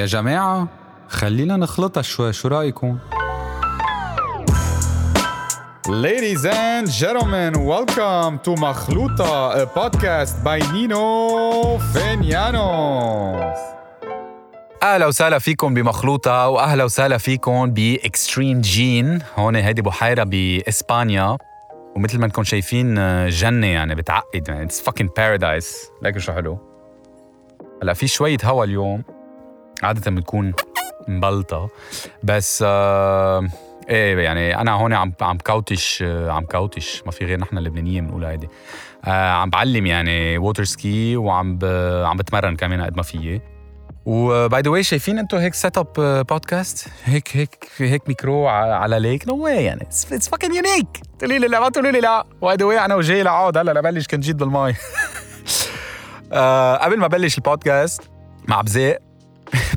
يا جماعة خلينا نخلطها شوي. شو رأيكم؟ Ladies and gentlemen, welcome to مخلوطة, a podcast by Nino Fenianos. أهلا وسهلا فيكم بمخلوطة وأهلا وسهلا فيكم ب extreme جين هون هيدي بحيرة بإسبانيا. ومثل ما انكم شايفين جنة يعني بتعقد يعني it's fucking paradise. لكن شو حلو. هلا في شوية هوا اليوم. عادة بتكون مبلطة. بس آه إيه يعني أنا هون عم عم coach عم coach ما في غير نحن اللبنانيين بنقول هيدي آه عم بعلم يعني water ski وعم. عم بتمرن كمان قد ما فيي و by the way شايفين أنتم هيك set up podcast هيك هيك هيك ميكرو على lake no way يعني it's fucking unique تقولي لي لا ما تقولي لي لا. by the way أنا وجاي لعود هلا لبلش كنت جيت بالماي. آه قبل ما بلش البودكاست مع بزاق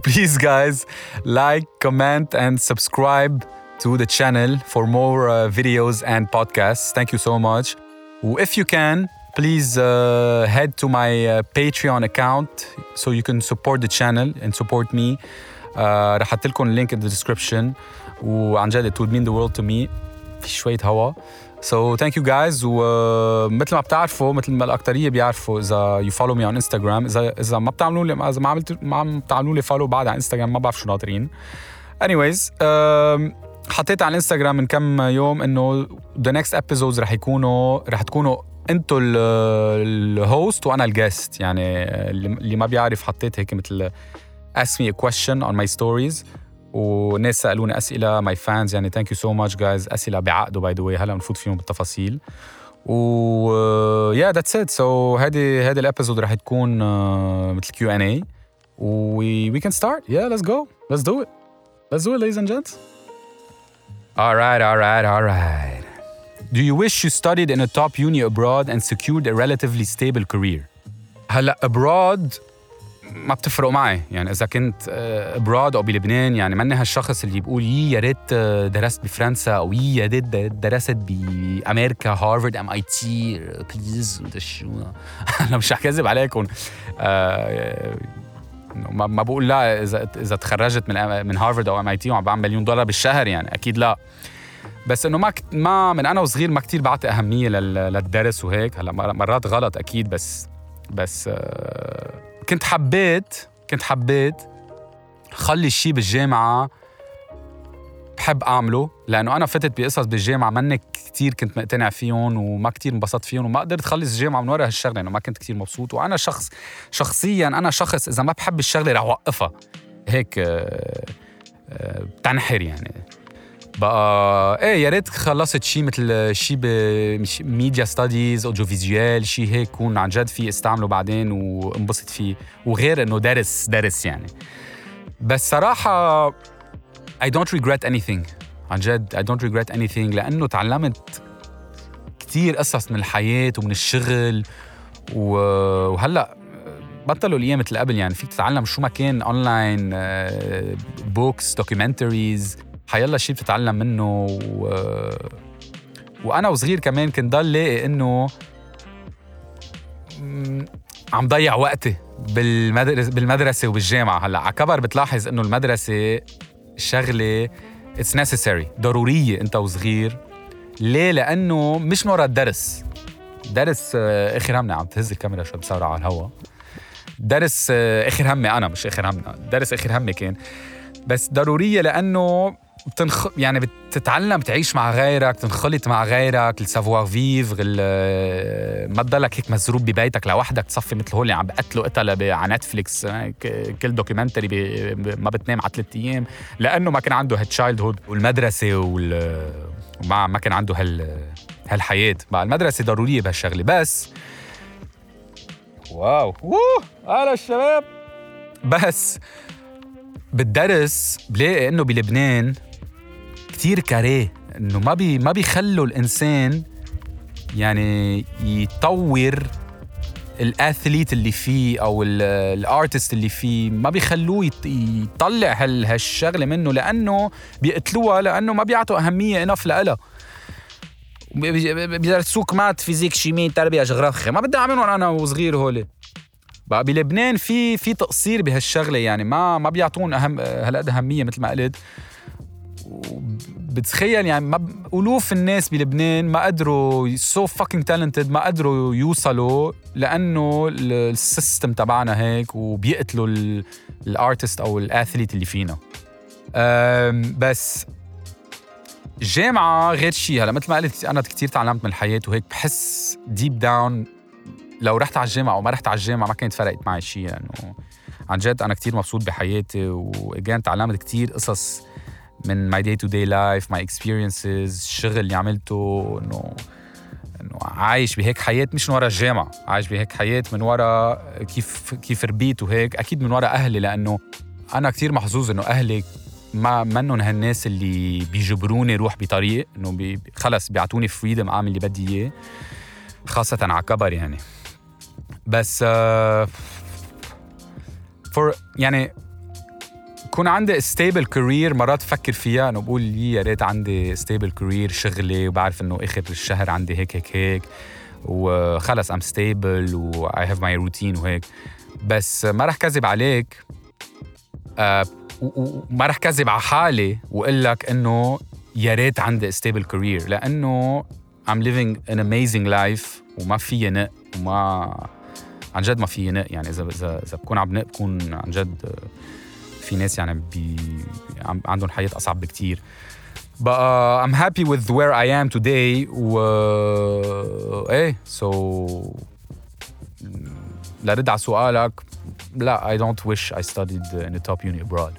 please guys like comment and subscribe to the channel for more uh, videos and podcasts. Thank you so much. If you can, please uh, head to my uh, Patreon account so you can support the channel and support me. Uh, رح احط لكم اللينك in the description وعن جد it would mean the world to me في شوية هوا So thank you guys. ومثل ما بتعرفوا مثل ما الأكترية بيعرفوا إذا you follow me on Instagram إذا إذا ما بتعملوا لي إذا ما عملت ما عم بتعملوا لي follow بعد على انستغرام ما بعرف شو ناطرين. Anyways um, حطيت على الانستغرام من كم يوم إنه the next episodes رح يكونوا رح تكونوا أنتوا ال host وأنا ال guest يعني اللي ما بيعرف حطيت هيك مثل ask me a question on my stories. وناس سألوني أسئلة my fans يعني thank you so much guys أسئلة بعقده by the way هلا بنفوت فيهم بالتفاصيل. و yeah that's it so هذه هذه ال episode رح تكون uh, مثل Q and A we can start yeah let's go let's do it let's do it ladies and gents. All right, all right, all right. Do you wish you studied in a top uni abroad and secured a relatively stable career? هلا abroad ما بتفرق معي. يعني إذا كنت abroad أو بلبنان يعني ماني هالشخص اللي بيقول يي يا ريت درست بفرنسا أو يي يا ريت درست بأمريكا هارفارد ام اي تي please أنا مش رح كذب عليكم. ما بقول لا إذا إذا تخرجت من من هارفارد أو ام اي تي وعم بعمل مليون دولار بالشهر يعني أكيد لا. بس إنه ما ما من أنا وصغير ما كتير بعطي أهمية للدرس وهيك. هلأ مرات غلط أكيد بس بس كنت حبيت كنت حبيت خلي الشيء بالجامعة بحب أعمله لأنه أنا فتت بقصص بالجامعة ماني كثير كنت مقتنع فيهم وما كثير انبسطت فيهم وما قدرت اخلص الجامعة من ورا هالشغلة انه ما كنت كثير مبسوط. وأنا شخص شخصيا أنا شخص إذا ما بحب الشغلة رح أوقفها. هيك بتنحر يعني. بقى إيه يا ريت خلصت شيء مثل شيء ب media studies audio visual شيء هيك كون عن جد في استعمله بعدين وانبسط فيه. وغير إنه درس درس يعني. بس صراحة I don't regret anything. عن جد I don't regret anything لأنه تعلمت كتير قصص من الحياة ومن الشغل وهلأ بطلوا الأيام مثل قبل يعني. فيك تتعلم شو ما كان online books documentaries حيلا شيء بتتعلم منه و... وأنا وصغير كمان كنت ضل لاقي إنه عم ضيع وقتي بالمدرسة بالمدرسة وبالجامعة. هلأ على كبر بتلاحظ إنه المدرسة شغلة it's necessary ضرورية أنت وصغير. ليه؟ لأنه مش ورا الدرس درس آخر همنا عم تهز الكاميرا شوي بسرعة على الهوا. درس آخر همي أنا مش آخر همنا درس آخر همي كان. بس ضرورية لأنه بتنخ... يعني بتتعلم تعيش مع غيرك تنخلط مع غيرك ال savoir vivre ما تضلك هيك مزروب ببيتك لوحدك تصفي مثل هول اللي عم بقتلوا قتلة على نتفليكس كل documentary بي... ما بتنام على ثلاث أيام لأنه ما كان عنده هال childhood والمدرسة وال... وما ما كان عنده هال هالحياة. بقى المدرسة ضرورية بهالشغلة. بس wow ووه هلا الشباب. بس بالدرس بلاقي إنه بلبنان كتير carré إنه ما بي ما بيخلوا الإنسان يعني يطور الأثليت اللي فيه أو الأرتست اللي فيه ما بيخلوه يطلع هال هالشغلة منه لأنه بيقتلوها لأنه ما بيعطوا أهمية انف لها بيدرسوك مات فيزيك شيمي تربية جغرافيا ما بدي أعملهم أنا وصغير هولي. بقى بلبنان في في تقصير بهالشغلة يعني ما ما بيعطون اهم هالقد أهمية مثل ما قلت. بتخيل يعني ما ألوف الناس بلبنان ما قدروا so fucking talented ما قدروا يوصلوا لأنه ال system تبعنا هيك وبيقتلوا ال artist أو ال athlete اللي فينا. بس الجامعة غير شيء هلا مثل ما قلت أنا كثير تعلمت من الحياة وهيك بحس deep down لو رحت على الجامعة أو ما رحت على الجامعة ما كانت فرقت معي شيء لأنه عن جد أنا كثير مبسوط بحياتي وإجان تعلمت كثير قصص من my day-to-day life my experiences الشغل اللي عملته إنه إنه عايش بهيك حياة مش من ورا الجامعة عايش بهيك حياة من ورا كيف كيف ربيت وهيك أكيد من ورا أهلي لأنه أنا كثير محظوظ إنه أهلي ما منهم هالناس اللي بيجبروني روح بطريق إنه بي خلص بيعطوني freedom أعمل اللي بدي إياه خاصة على كبر يعني. بس for uh, يعني يكون عندي stable career مرات بفكر فيها إنه بقول يا ريت عندي stable career شغلي وبعرف إنه آخر الشهر عندي هيك هيك هيك. وخلص I'm stable و I have my routine وهيك. بس ما رح كذب عليك آه وما رح كذب على حالي وأقول لك إنه يا ريت عندي stable career لأنه I'm living an amazing life وما في نق وما عن جد ما في نق. يعني إذا إذا بكون عم نق بكون عن جد في ناس يعني بي عندهم حياة أصعب بكتير بقى I'm happy with where I am today و ايه so لرد على سؤالك لا I don't wish I studied in a top uni abroad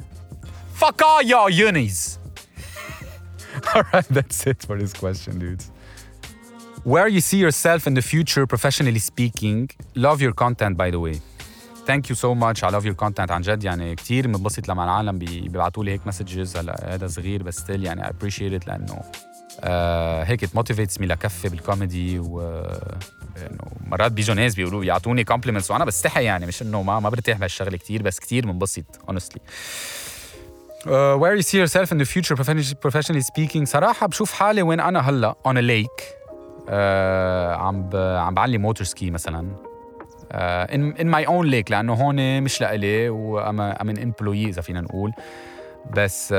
Fuck all y'all unis Alright that's it for this question dudes Where you see yourself in the future professionally speaking love your content by the way Thank you so much I love your content عن جد يعني كثير بنبسط لما العالم بيبعتوا لي هيك messages هلا هذا صغير بس still يعني I appreciate لأنه آه هيك it motivates me لكفي بالكوميدي و انه مرات بيجوا ناس بيقولوا بيعطوني compliments وأنا بستحي يعني مش إنه ما ما برتاح بهالشغله كثير بس كثير بنبسط honestly Uh, where you see yourself in the future professionally speaking? صراحة بشوف حالي وين أنا هلأ on a lake. uh, عم ب... عم بعلم water ski مثلا. In my own lake لأنه هون مش لإلي وأنا I'm an employee إذا فينا نقول. بس uh,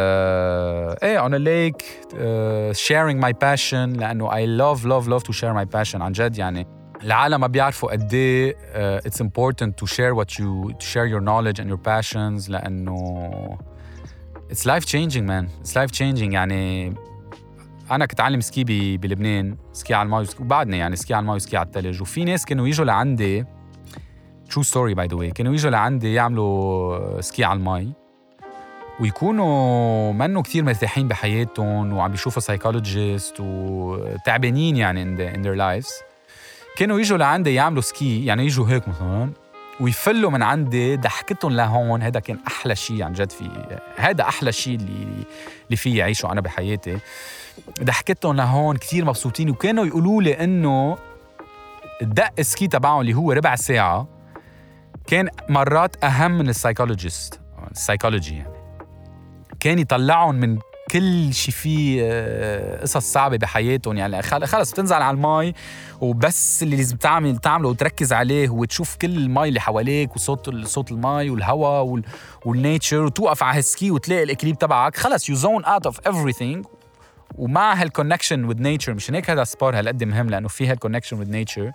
إيه a lake uh, sharing my passion لأنه I love love love to share my passion عن جد. يعني العالم ما بيعرفوا قد إيه it's important to share what you to share your knowledge and your passions لأنه it's life changing man. It's life changing. يعني أنا كنت أعلم ski بلبنان ski على الماي وبعدني يعني ski على الماي و ski على الثلج وفي ناس كانوا يجوا لعندي true story by the way كانوا يجوا لعندي يعملوا ski على المي. ويكونوا منه كثير مرتاحين بحياتهم وعم بيشوفوا psychologist وتعبانين يعني in, their lives. كانوا يجوا لعندي يعملوا ski يعني يجوا هيك مثلا ويفلوا من عندي ضحكتهم لهون. هذا كان أحلى شيء عن جد في هذا أحلى شيء اللي اللي في اعيشه أنا بحياتي. ضحكتهم لهون كثير مبسوطين وكانوا يقولوا لي إنه الدق ski تبعهم اللي هو ربع ساعة. كان مرات أهم من ال psychologist. السايكولوجي يعني. كان يطلعهم من كل شيء فيه آه، قصص صعبة بحياتهم يعني. خلص بتنزل على المي وبس اللي لازم تعمل تعمله وتركز عليه هو تشوف كل المي اللي حواليك وصوت صوت المي والهواء وال nature وتوقف على هال ski وتلاقي ال équilibre تبعك. خلص you zone out of everything. ومع هال connection with nature مشان هيك هذا sport هالقد مهم لأنه في هال connection with nature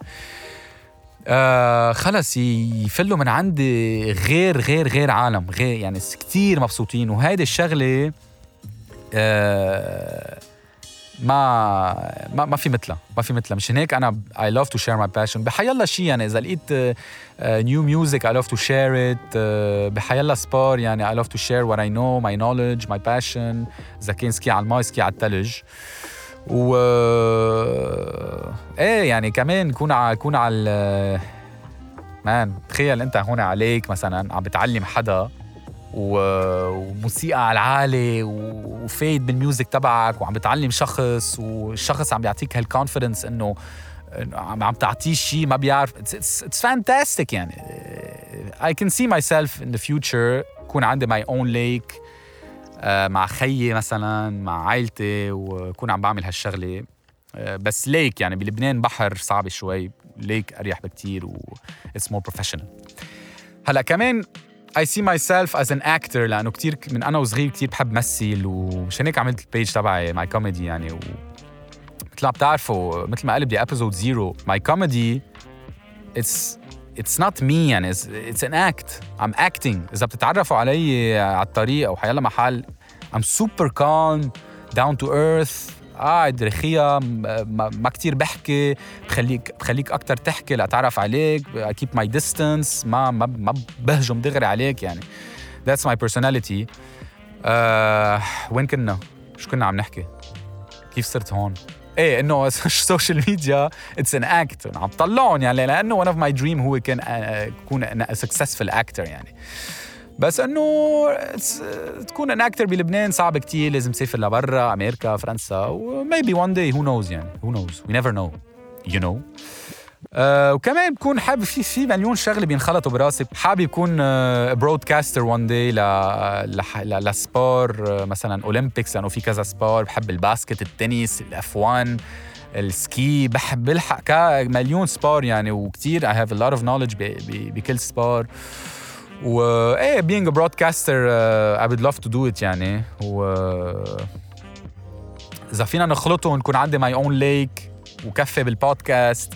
آه خلص يفلوا من عندي غير غير غير عالم غير يعني كثير مبسوطين. وهيدي الشغلة آه ما ما ما في مثلها ما في مثلها. مشان هيك أنا I love to share my passion بحيلا شيء يعني إذا لقيت new music I love to share it بحيلا sport يعني I love to share what I know my knowledge my passion إذا كان ski على الماي ski على الثلج و إيه يعني كمان يكون على يكون على man تخيل أنت هون عليك مثلا عم بتعلم حدا وموسيقى على العالي وفايد بال music تبعك وعم بتعلم شخص والشخص عم بيعطيك هال confidence إنه عم تعطيه شيء ما بيعرف. It's fantastic يعني. I can see myself in the future يكون عندي my own lake آه، مع خيي مثلا مع عائلتي وكون عم بعمل هالشغلة. آه، بس lake يعني بلبنان بحر صعب شوي. lake أريح بكتير و it's more professional هلأ كمان I see myself as an actor لأنه كثير من أنا وصغير كثير بحب مثل ومشان هيك عملت ال page تبعي my comedy يعني. و مثل ما بتعرفوا مثل ما قال بدي episode zero my comedy it's it's not me يعني. It's an act I'm acting إذا بتتعرفوا علي على الطريق أو حيلا محل I'm super calm down to earth قاعد رخية ما, كتير بحكي. بخليك بخليك أكتر تحكي لأتعرف عليك. I keep my distance. ما ما ما بهجم دغري عليك يعني. That's my personality. uh, وين كنا؟ شو كنا عم نحكي؟ كيف صرت هون؟ إيه إنه ال social media it's an act عم طلعهم يعني لأنه one of my dream هو كان أكون successful actor يعني. بس إنه تكون an actor بلبنان صعب كتير لازم تسافر لبرا أمريكا فرنسا و maybe one day who knows يعني who knows we never know you know وكمان بكون حابب في في مليون شغلة بينخلطوا براسي. حابب يكون broadcaster one day ل ل sport مثلا Olympics لأنه في كذا sport بحب الباسكت التنس ال F1 ال ski بحب بلحق مليون sport يعني. وكتير I have a lot of knowledge بكل sport و إيه broadcaster uh, I would love to do it يعني. و إذا فينا نخلطه ونكون عندي my own lake وكفي بالبودكاست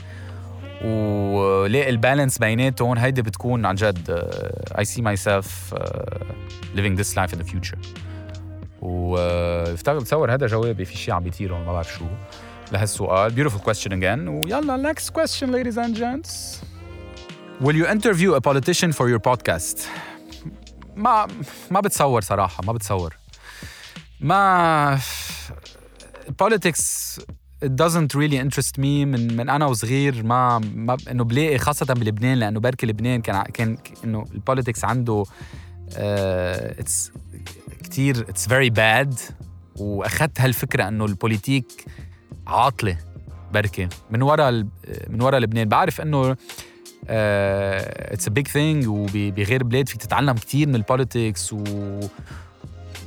ولاقي البالانس بيناتهم هيدي بتكون عن جد uh, I see myself uh, living this life in the future و بتصور هذا جوابي في شيء عم بيطير ما بعرف شو لهالسؤال beautiful question again ويلا next question ladies and gents Will you interview a politician for your podcast? ما ما بتصور صراحة ما بتصور ما politics it doesn't really interest me من من أنا وصغير ما ما إنه بلاقي خاصة بلبنان لأنه بركي لبنان كان كان إنه ال politics عنده it's كثير it's very bad وأخذت هالفكرة إنه ال politique عاطلة بركي. من ورا من ورا لبنان. بعرف إنه it's a big thing وبغير بلاد فيك تتعلم كثير من ال politics و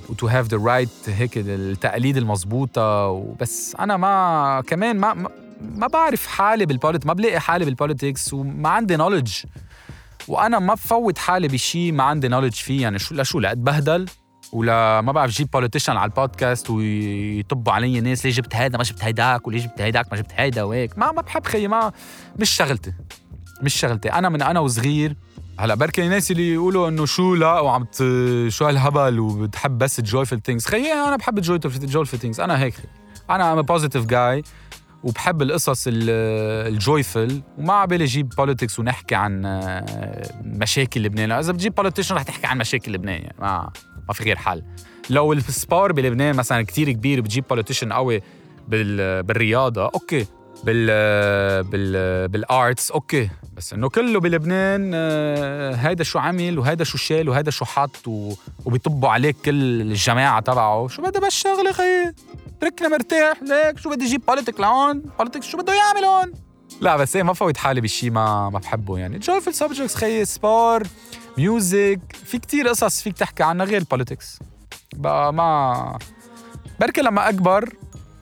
و to have the right هيك التقاليد المضبوطه بس أنا ما كمان ما ما بعرف حالي بال polit ما بلاقي حالي بال politics وما عندي knowledge وأنا ما بفوت حالي بشيء ما عندي knowledge فيه. يعني شو لشو؟ لأتبهدل ولا ما بعرف جيب politician على البودكاست ويطبوا علي ناس. ليه جبت هيدا؟ ما جبت هيداك. وليه جبت هيداك؟ ما جبت هيدا وهيك. ما ما بحب خيي ما مش شغلتي. مش شغلتي. أنا من أنا وصغير هلا بركي الناس اللي يقولوا إنه شو لا وعم. شو هالهبل وبتحب بس ال joyful things خيي أنا بحب ال joyful things أنا هيك أنا I'm positive guy وبحب القصص ال joyful وما عبالي أجيب politics ونحكي عن آه، مشاكل لبنان. إذا بتجيب politician رح تحكي عن مشاكل لبنان يعني ما ما في غير حل. لو ال sport بلبنان مثلا كتير كبير بتجيب politician قوي بال... بالرياضة أوكي. بال بال بال arts. أوكي. بس إنه كله بلبنان آه، هيدا شو عمل وهيدا شو شال وهيدا شو حط. وبيطبوا عليك كل الجماعة تبعه. شو بدي بالشغله خيي تركنا مرتاح. ليك شو بدي أجيب politique لهون؟ politics شو بده يعمل هون؟ لا بس إيه ما فوت حالي بشي ما ما بحبه يعني. في ال subjects خيي sport music في كتير قصص فيك تحكي عنها غير ال politics بقى ما بركي لما أكبر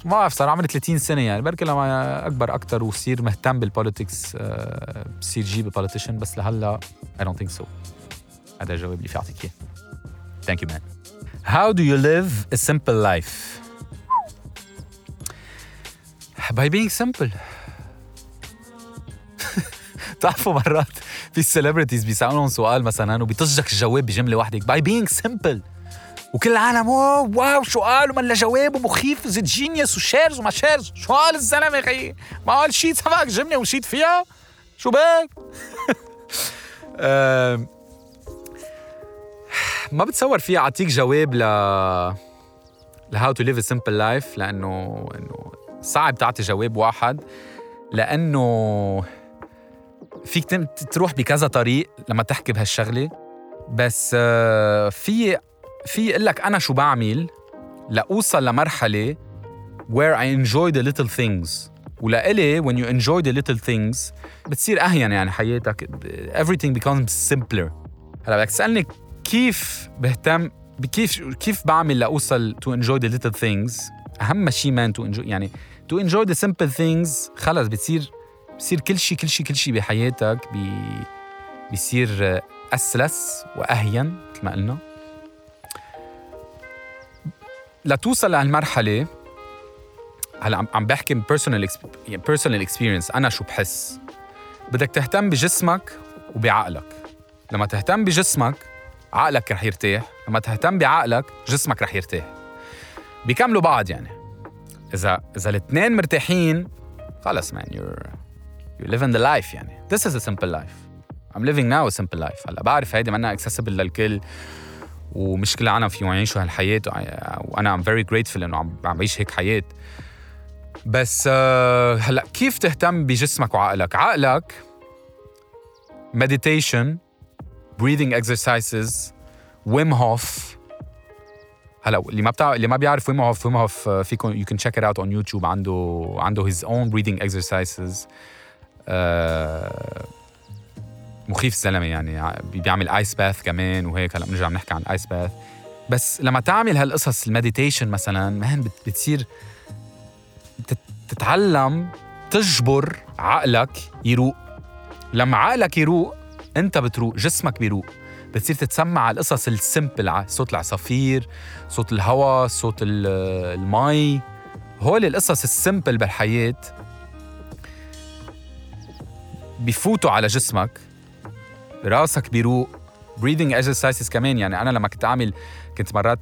ما بعرف صار عمري 30 سنة يعني. بركي لما أكبر أكثر وصير مهتم بال politics آه، بصير جيب politician بس لهلأ I don't think so. هذا الجواب اللي في اعطيك إياه. Thank you man. How do you live a simple life? By being simple. بتعرفوا مرات في ال celebrities بيسألون سؤال مثلا وبيطجك الجواب بجملة واحدة by being simple. وكل العالم wow wow قال وما جواب ومخيف that's genius و shares وما shares شو قال الزلمه خي ما قال شيء سبق جمله ومشيت فيها؟ شو بك؟ ما بتصور فيها أعطيك جواب ل ل how to live a simple life لأنه إنه صعب تعطي جواب واحد. لأنه فيك تروح بكذا طريق لما تحكي بهالشغلة. بس آه، في في يقول لك أنا شو بعمل؟ لأوصل لمرحلة where I enjoy the little things. ولإلي when you enjoy the little things بتصير أهين يعني حياتك. Everything becomes simpler. هلا بدك تسألني كيف بهتم كيف كيف بعمل لأوصل to enjoy the little things أهم شيء مان to enjoy يعني to enjoy the simple things خلص بتصير بصير كل شيء كل شيء كل شيء بحياتك بي بيصير أسلس وأهين مثل ما قلنا. لتوصل لهالمرحلة هلا عم بحكي personal يعني personal experience أنا شو بحس؟ بدك تهتم بجسمك وبعقلك. لما تهتم بجسمك عقلك رح يرتاح. لما تهتم بعقلك جسمك رح يرتاح. بيكملوا بعض يعني. اذا إذا الاثنين مرتاحين خلص man you're you're living the life يعني. Is a simple life. I'm living now a simple life. هلا بعرف هيدي منا accessible للكل. ومش كل العالم فيهم يعيشوا هالحياة وأنا I'm very grateful إنه عم بعيش هيك حياة. بس آه، هلأ كيف تهتم بجسمك وعقلك؟ عقلك meditation breathing exercises ويم هوف هلأ اللي ما بتاع اللي ما بيعرف ويم هوف ويم هوف فيكم you can check out on YouTube عنده عنده his own breathing exercises مخيف الزلمة يعني بيعمل ice bath كمان وهيك. هلا بنرجع بنحكي عن ice bath بس لما تعمل هالقصص ال meditation مثلا مهن بتصير تتعلم تجبر عقلك يروق. لما عقلك يروق أنت بتروق جسمك بيروق. بتصير تتسمع القصص ال simple صوت العصافير صوت الهواء صوت المي. هول القصص ال simple بالحياة بفوتوا على جسمك. راسك بيروق. Breathing exercises كمان يعني أنا لما كنت أعمل كنت مرات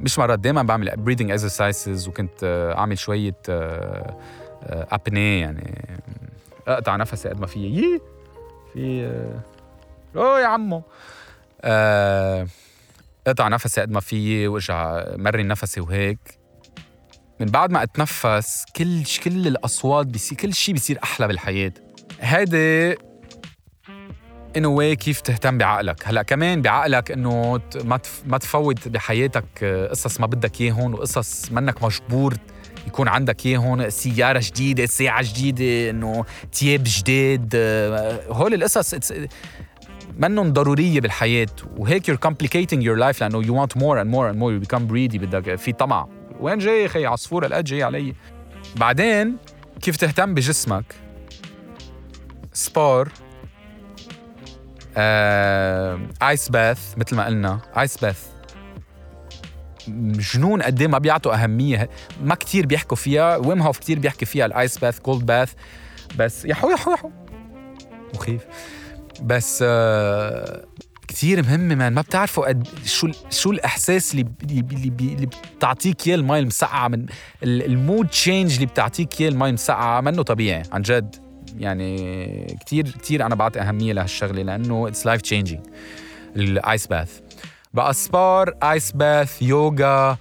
مش مرات دائما بعمل breathing exercises وكنت أعمل شوية ابني يعني أقطع نفسي قد ما في في أوه يا عمو. آه قطع نفسي قد ما فيي وأرجع مرن نفسي وهيك. من بعد ما أتنفس كل كل الأصوات بيصير كل شيء بيصير أحلى بالحياة. هيدي انه واي كيف تهتم بعقلك. هلأ كمان بعقلك إنه ما ما تفوت بحياتك قصص ما بدك اياهم وقصص منك مجبور يكون عندك اياهم سياره جديدة ساعه جديدة إنه تياب جديد هول القصص. منهم ضرورية بالحياة. وهيك you're complicating your life لأنه you want more and more and more. You become greedy بدك في طمع. وين جاي أخي؟ عصفوره القد جاي علي. بعدين كيف تهتم بجسمك؟ sport ice bath مثل ما قلنا ice bath جنون قد ما بيعطوا أهمية ما كتير بيحكوا فيها ويم هوف كتير بيحكي فيها ال ice bath cold bath بس يحو يحو يحو مخيف. بس آه كثير مهمة man ما بتعرفوا قد شو شو الإحساس اللي اللي, اللي بتعطيك إياه المي المسقعة من ال mood change اللي بتعطيك إياه المي المسقعة منه طبيعي عن جد. يعني كثير كثير أنا بعطي أهمية لهالشغلة لأنه it's life changing ال ice bath بقى sport ice bath يوغا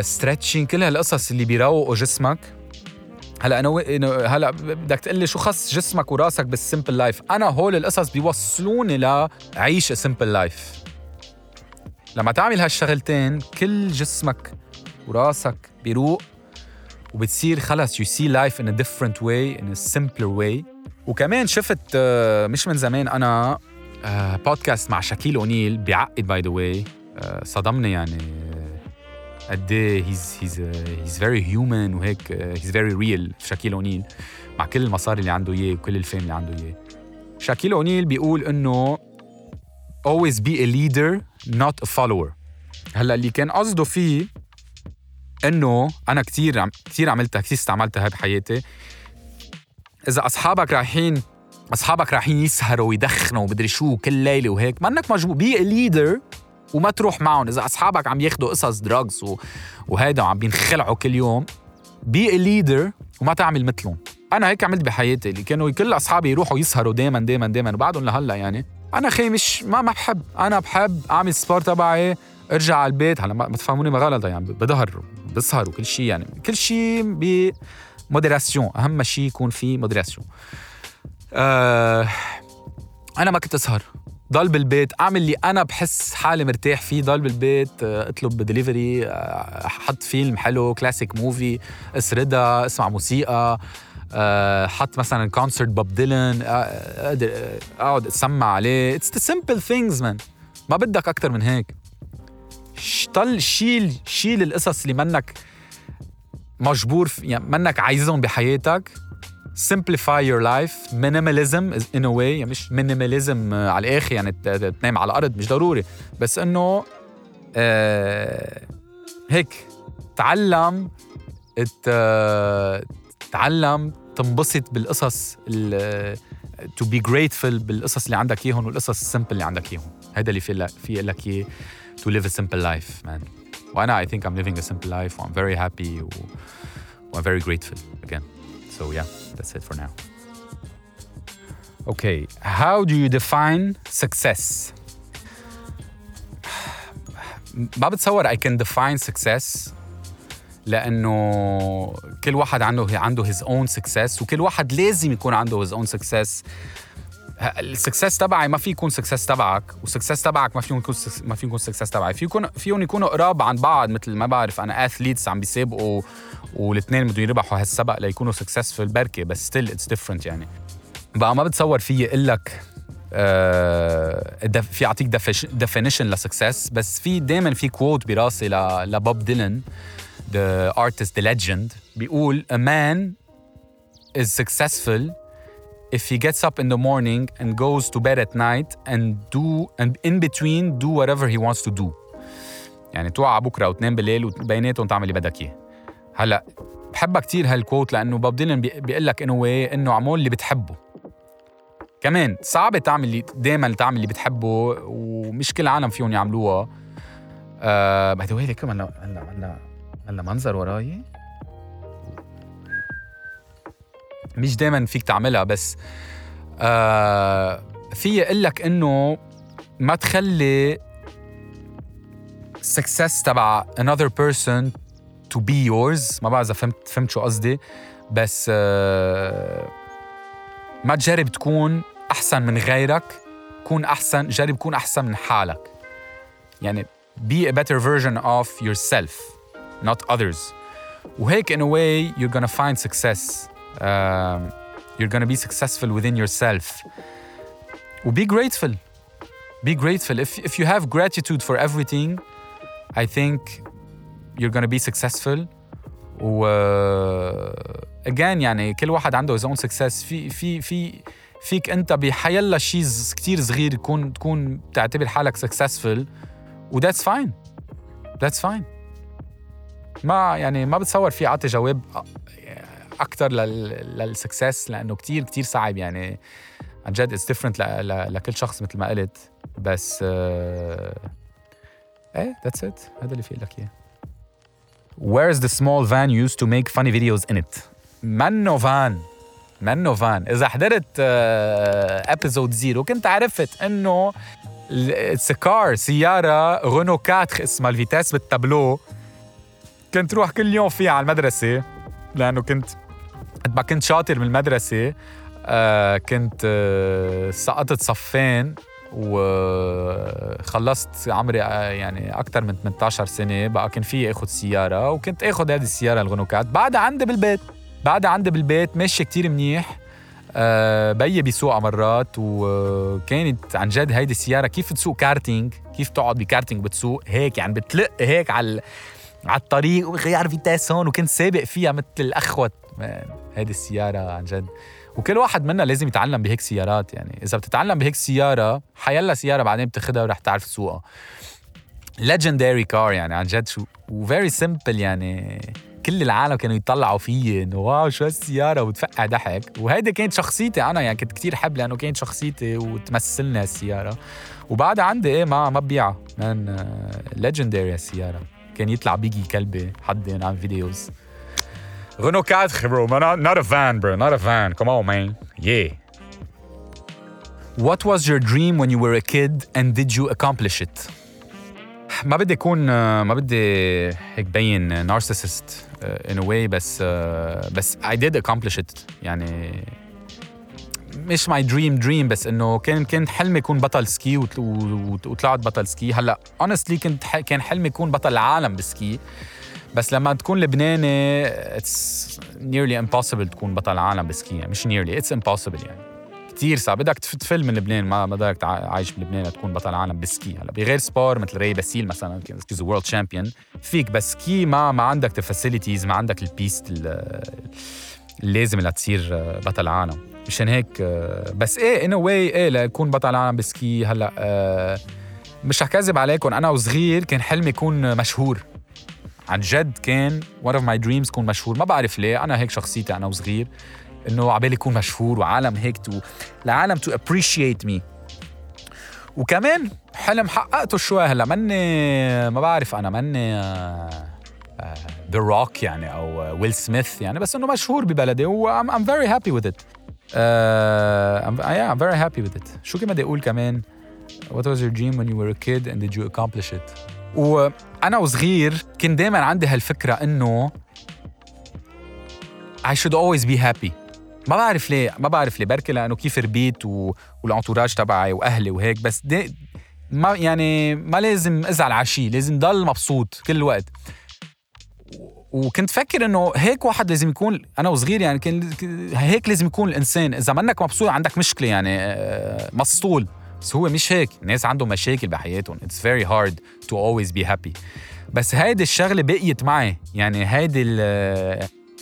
stretching كل هالقصص اللي بيروقوا جسمك. هلأ أنا هلأ بدك تقول لي شو خص جسمك وراسك بال simple life أنا هول القصص بيوصلوني لعيش simple life لما تعمل هالشغلتين كل جسمك وراسك بيروق. وبتصير خلص you see life in a different way in a simpler way وكمان شفت آه، مش من زمان أنا بودكاست مع شاكيل أونيل بيعقد by the way صدمني يعني قد إيه he's he's he's very human وهيك he's very real شاكيل أونيل مع كل المصاري اللي عنده إياه وكل ال fame اللي عنده إياه. Shaquille O'Neal بيقول إنه always be a leader not a follower. هلأ اللي كان قصده فيه إنه أنا كثير كثير عملتها كثير استعملتها بحياتي. إذا أصحابك رايحين أصحابك رايحين يسهروا ويدخنوا ومدري شو كل ليلة وهيك منك مجبور be leader وما تروح معهم. إذا أصحابك عم ياخذوا قصص drugs و... وهيدا وعم بينخلعوا كل يوم be leader وما تعمل مثلهم. أنا هيك عملت بحياتي اللي كانوا كل أصحابي يروحوا يسهروا دائما دائما دائما وبعدهم لهلأ يعني. أنا خي مش ما ما بحب. أنا بحب أعمل sport تبعي ارجع على البيت هلا ما تفهموني غلط. يعني بظهر بسهر وكل شيء يعني. كل شيء ب modération أهم شيء يكون في modération آه أنا ما كنت أسهر. ضل بالبيت أعمل اللي أنا بحس حالي مرتاح فيه. ضل بالبيت آه، أطلب دليفري آه، حط فيلم حلو classic movie أسردها أسمع موسيقى آه، حط مثلا concert بوب ديلن أقعد أسمع عليه. it's the simple things man ما بدك أكثر من هيك. طل شيل شيل القصص اللي منك مجبور يعني منك عايزهم بحياتك. Simplify your life. Minimalism in a way يعني مش minimalism على الآخر يعني تنام على الأرض مش ضروري. بس إنه آه هيك تعلم تعلم تنبسط بالقصص to be grateful بالقصص اللي عندك إياهم والقصص ال simple اللي عندك إياهم. هذا اللي في لك إياه. to live a simple life man وانا I think I'm living a simple life I'm very happy و I'm very grateful again so yeah that's it for now okay how do you define success ما بتصور I can define success لانه كل واحد عنده عنده his own success وكل واحد لازم يكون عنده his own success ال success تبعي ما في يكون success تبعك وال success تبعك ما فيهم يكون ما في يكون success تبعي. في يكون فيهم يكونوا قراب عن بعض مثل ما بعرف أنا athletes عم بيسابقوا والاثنين بدهم يربحوا هالسبق ليكونوا successful بركة بس still it's different يعني. بقى ما بتصور في أقول لك آه في اعطيك definition ل success بس في دائما في quote براسي لبوب ديلن the artist the legend بيقول a man is successful if he gets up in the morning and goes to bed at night and do and in between do whatever he wants to do. يعني توعى بكرة وتنام بالليل وبيناتهم تعمل اللي بدك إياه. هلا بحبها كثير هال quote لأنه بوب ديلن بيقول لك انه إنه عمول اللي بتحبه. كمان صعب تعمل اللي دائما تعمل اللي بتحبه ومش كل العالم فيهم يعملوها. آه by the way كمان هلا هلا هلا منظر وراي. مش دائما فيك تعملها بس آه في أقول لك إنه ما تخلي success تبع another person to be yours. ما بعرف إذا فهمت فهمت شو قصدي بس آه ما تجرب تكون أحسن من غيرك كون أحسن جرب كون أحسن من حالك. يعني be a better version of yourself not others. وهيك in a way you're gonna find success. um, you're gonna be successful within yourself be grateful be grateful if, if you have gratitude for everything I think you're gonna be successful و again يعني كل واحد عنده his own success في في في فيك انت بحيلا شيء كثير صغير يكون تكون بتعتبر حالك successful و that's fine that's fine ما يعني ما بتصور في اعطي جواب أكثر لل success لأنه كتير كتير صعب يعني. عن جد it's different لكل شخص مثل ما قلت. بس آه إيه that's it هذا اللي في لك إياه. Where is the small van used to make funny videos in it? منه فان منه فان إذا حضرت episode uh, zero كنت عرفت إنه it's car سيارة رونو 4 اسمها الفيتاس بالتابلو. كنت روح كل يوم فيها على المدرسة لأنه كنت قد ما كنت شاطر من المدرسة آه كنت آه سقطت صفين وخلصت عمري آه يعني أكثر من 18 سنة. بقى كان في آخذ سيارة وكنت آخذ هذه السيارة الغنوكات بعدها عندي بالبيت بعدها عندي بالبيت ماشية كتير منيح. آه بيي بيسوقها مرات وكانت عن جد هيدي السيارة. كيف تسوق كارتينج؟ كيف تقعد بكارتينج بتسوق هيك يعني بتلق هيك على على الطريق وغير فيتاس هون وكنت سابق فيها مثل الاخوت هيدي السيارة عن جد. وكل واحد منا لازم يتعلم بهيك سيارات يعني. إذا بتتعلم بهيك سيارة حيلا سيارة بعدين بتاخدها ورح تعرف تسوقها legendary كار يعني عن جد شو و very simple يعني. كل العالم كانوا يطلعوا فيي إنه wow شو هالسيارة؟ وتفقع ضحك. وهيدي كانت شخصيتي أنا يعني كنت كتير حب لأنه كانت شخصيتي وتمثلني هالسيارة. وبعدها عندي إيه ما ما ببيعها. man legendary هالسيارة. كان يطلع بيجي كلبي حد عن فيديوز Renault 4, bro. Not, not a van, bro. Not a van. Come on, man. Yeah. What was your dream when you were a kid and did you accomplish it? ما بدي أكون ما بدي هيك بين نارسست in a way بس بس I did accomplish it يعني مش ماي دريم دريم بس إنه كان كان حلمي اكون بطل سكي وطلعت بطل سكي هلأ اونستلي كنت كان حلمي اكون بطل العالم بالسكي بس لما تكون لبناني it's nearly impossible تكون بطل عالم ب ski يعني مش nearly it's impossible يعني. كثير صعب. بدك تفل من لبنان. ما بدك عايش بلبنان تكون بطل عالم ب ski هلا بغير sport مثل ري باسيل مثلا is world champion فيك بس ski ما ما عندك ال facilities ما عندك ال piste لازم لتصير بطل عالم. مشان هيك بس إيه anyway إيه لكون بطل عالم ب ski هلأ مش رح كذب عليكم. أنا وصغير كان حلمي يكون مشهور. عن جد كان one of my dreams كون مشهور. ما بعرف ليه. أنا هيك شخصيتي أنا وصغير. إنه عبالي يكون مشهور وعالم هيك to العالم to appreciate me. وكمان حلم حققته شوي هلا؟ مني ما بعرف أنا مني the uh, Rock uh, يعني أو ويل سميث يعني. بس إنه مشهور ببلدي و I'm, I'm very happy with it. uh, I'm, yeah, I'm very happy with it. شو كمان بدي أقول كمان؟ What was your dream when you were a kid and did you accomplish it? وأنا وصغير كان دائما عندي هالفكرة إنه I should always be happy. ما بعرف ليه ما بعرف ليه. بركي لأنه كيف ربيت و... والانتوراج تبعي وأهلي وهيك بس دي ما يعني ما لازم أزعل على شيء لازم ضل مبسوط كل الوقت. وكنت فكر إنه هيك واحد لازم يكون أنا وصغير يعني كان هيك لازم يكون الإنسان. إذا منك مبسوط عندك مشكلة يعني آه، مسطول. بس هو مش هيك. الناس عندهم مشاكل بحياتهم. It's very hard to always be happy. بس هيدي الشغلة بقيت معي. يعني هيدي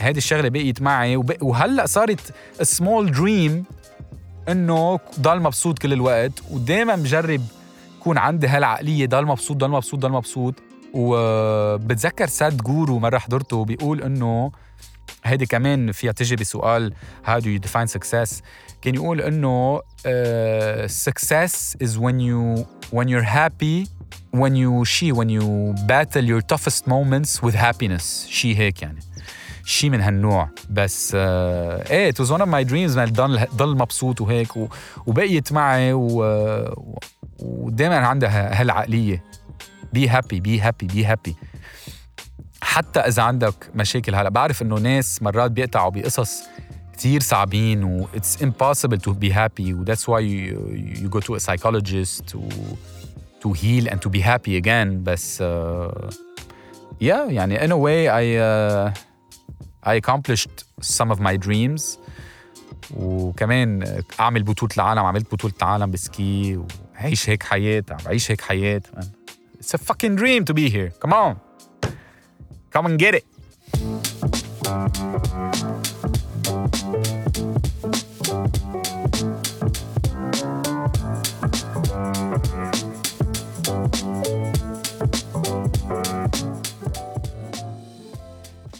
هيدي الشغلة بقيت معي. وهلأ صارت small dream إنه ضل مبسوط كل الوقت. ودائما بجرب يكون عندي هالعقلية. ضل مبسوط ضل مبسوط ضل مبسوط. وبتذكر Sadhguru مرة حضرته بيقول إنه هيدي كمان فيها تجي بسؤال how do you define success? كان يقول إنه uh, success is when you when you're happy when you شي when you battle your toughest moments with happiness. شي هيك يعني. شي من هالنوع. بس آه إيه it was one of my dreams ضل ضل مبسوط وهيك و, وبقيت معي و, ودائما عندها هالعقلية. be happy be happy be happy حتى إذا عندك مشاكل هلا بعرف إنه ناس مرات بيقطعوا بقصص كتير صعبين و it's impossible to be happy و that's why you, you go to a psychologist to, to heal and to be happy again بس uh, yeah يعني in a way I uh, I accomplished some of my dreams وكمان اعمل بطولة العالم عملت بطولة العالم بسكي وعيش هيك حياة عم بعيش هيك حياة It's a fucking dream to be here. Come on. Come and get it.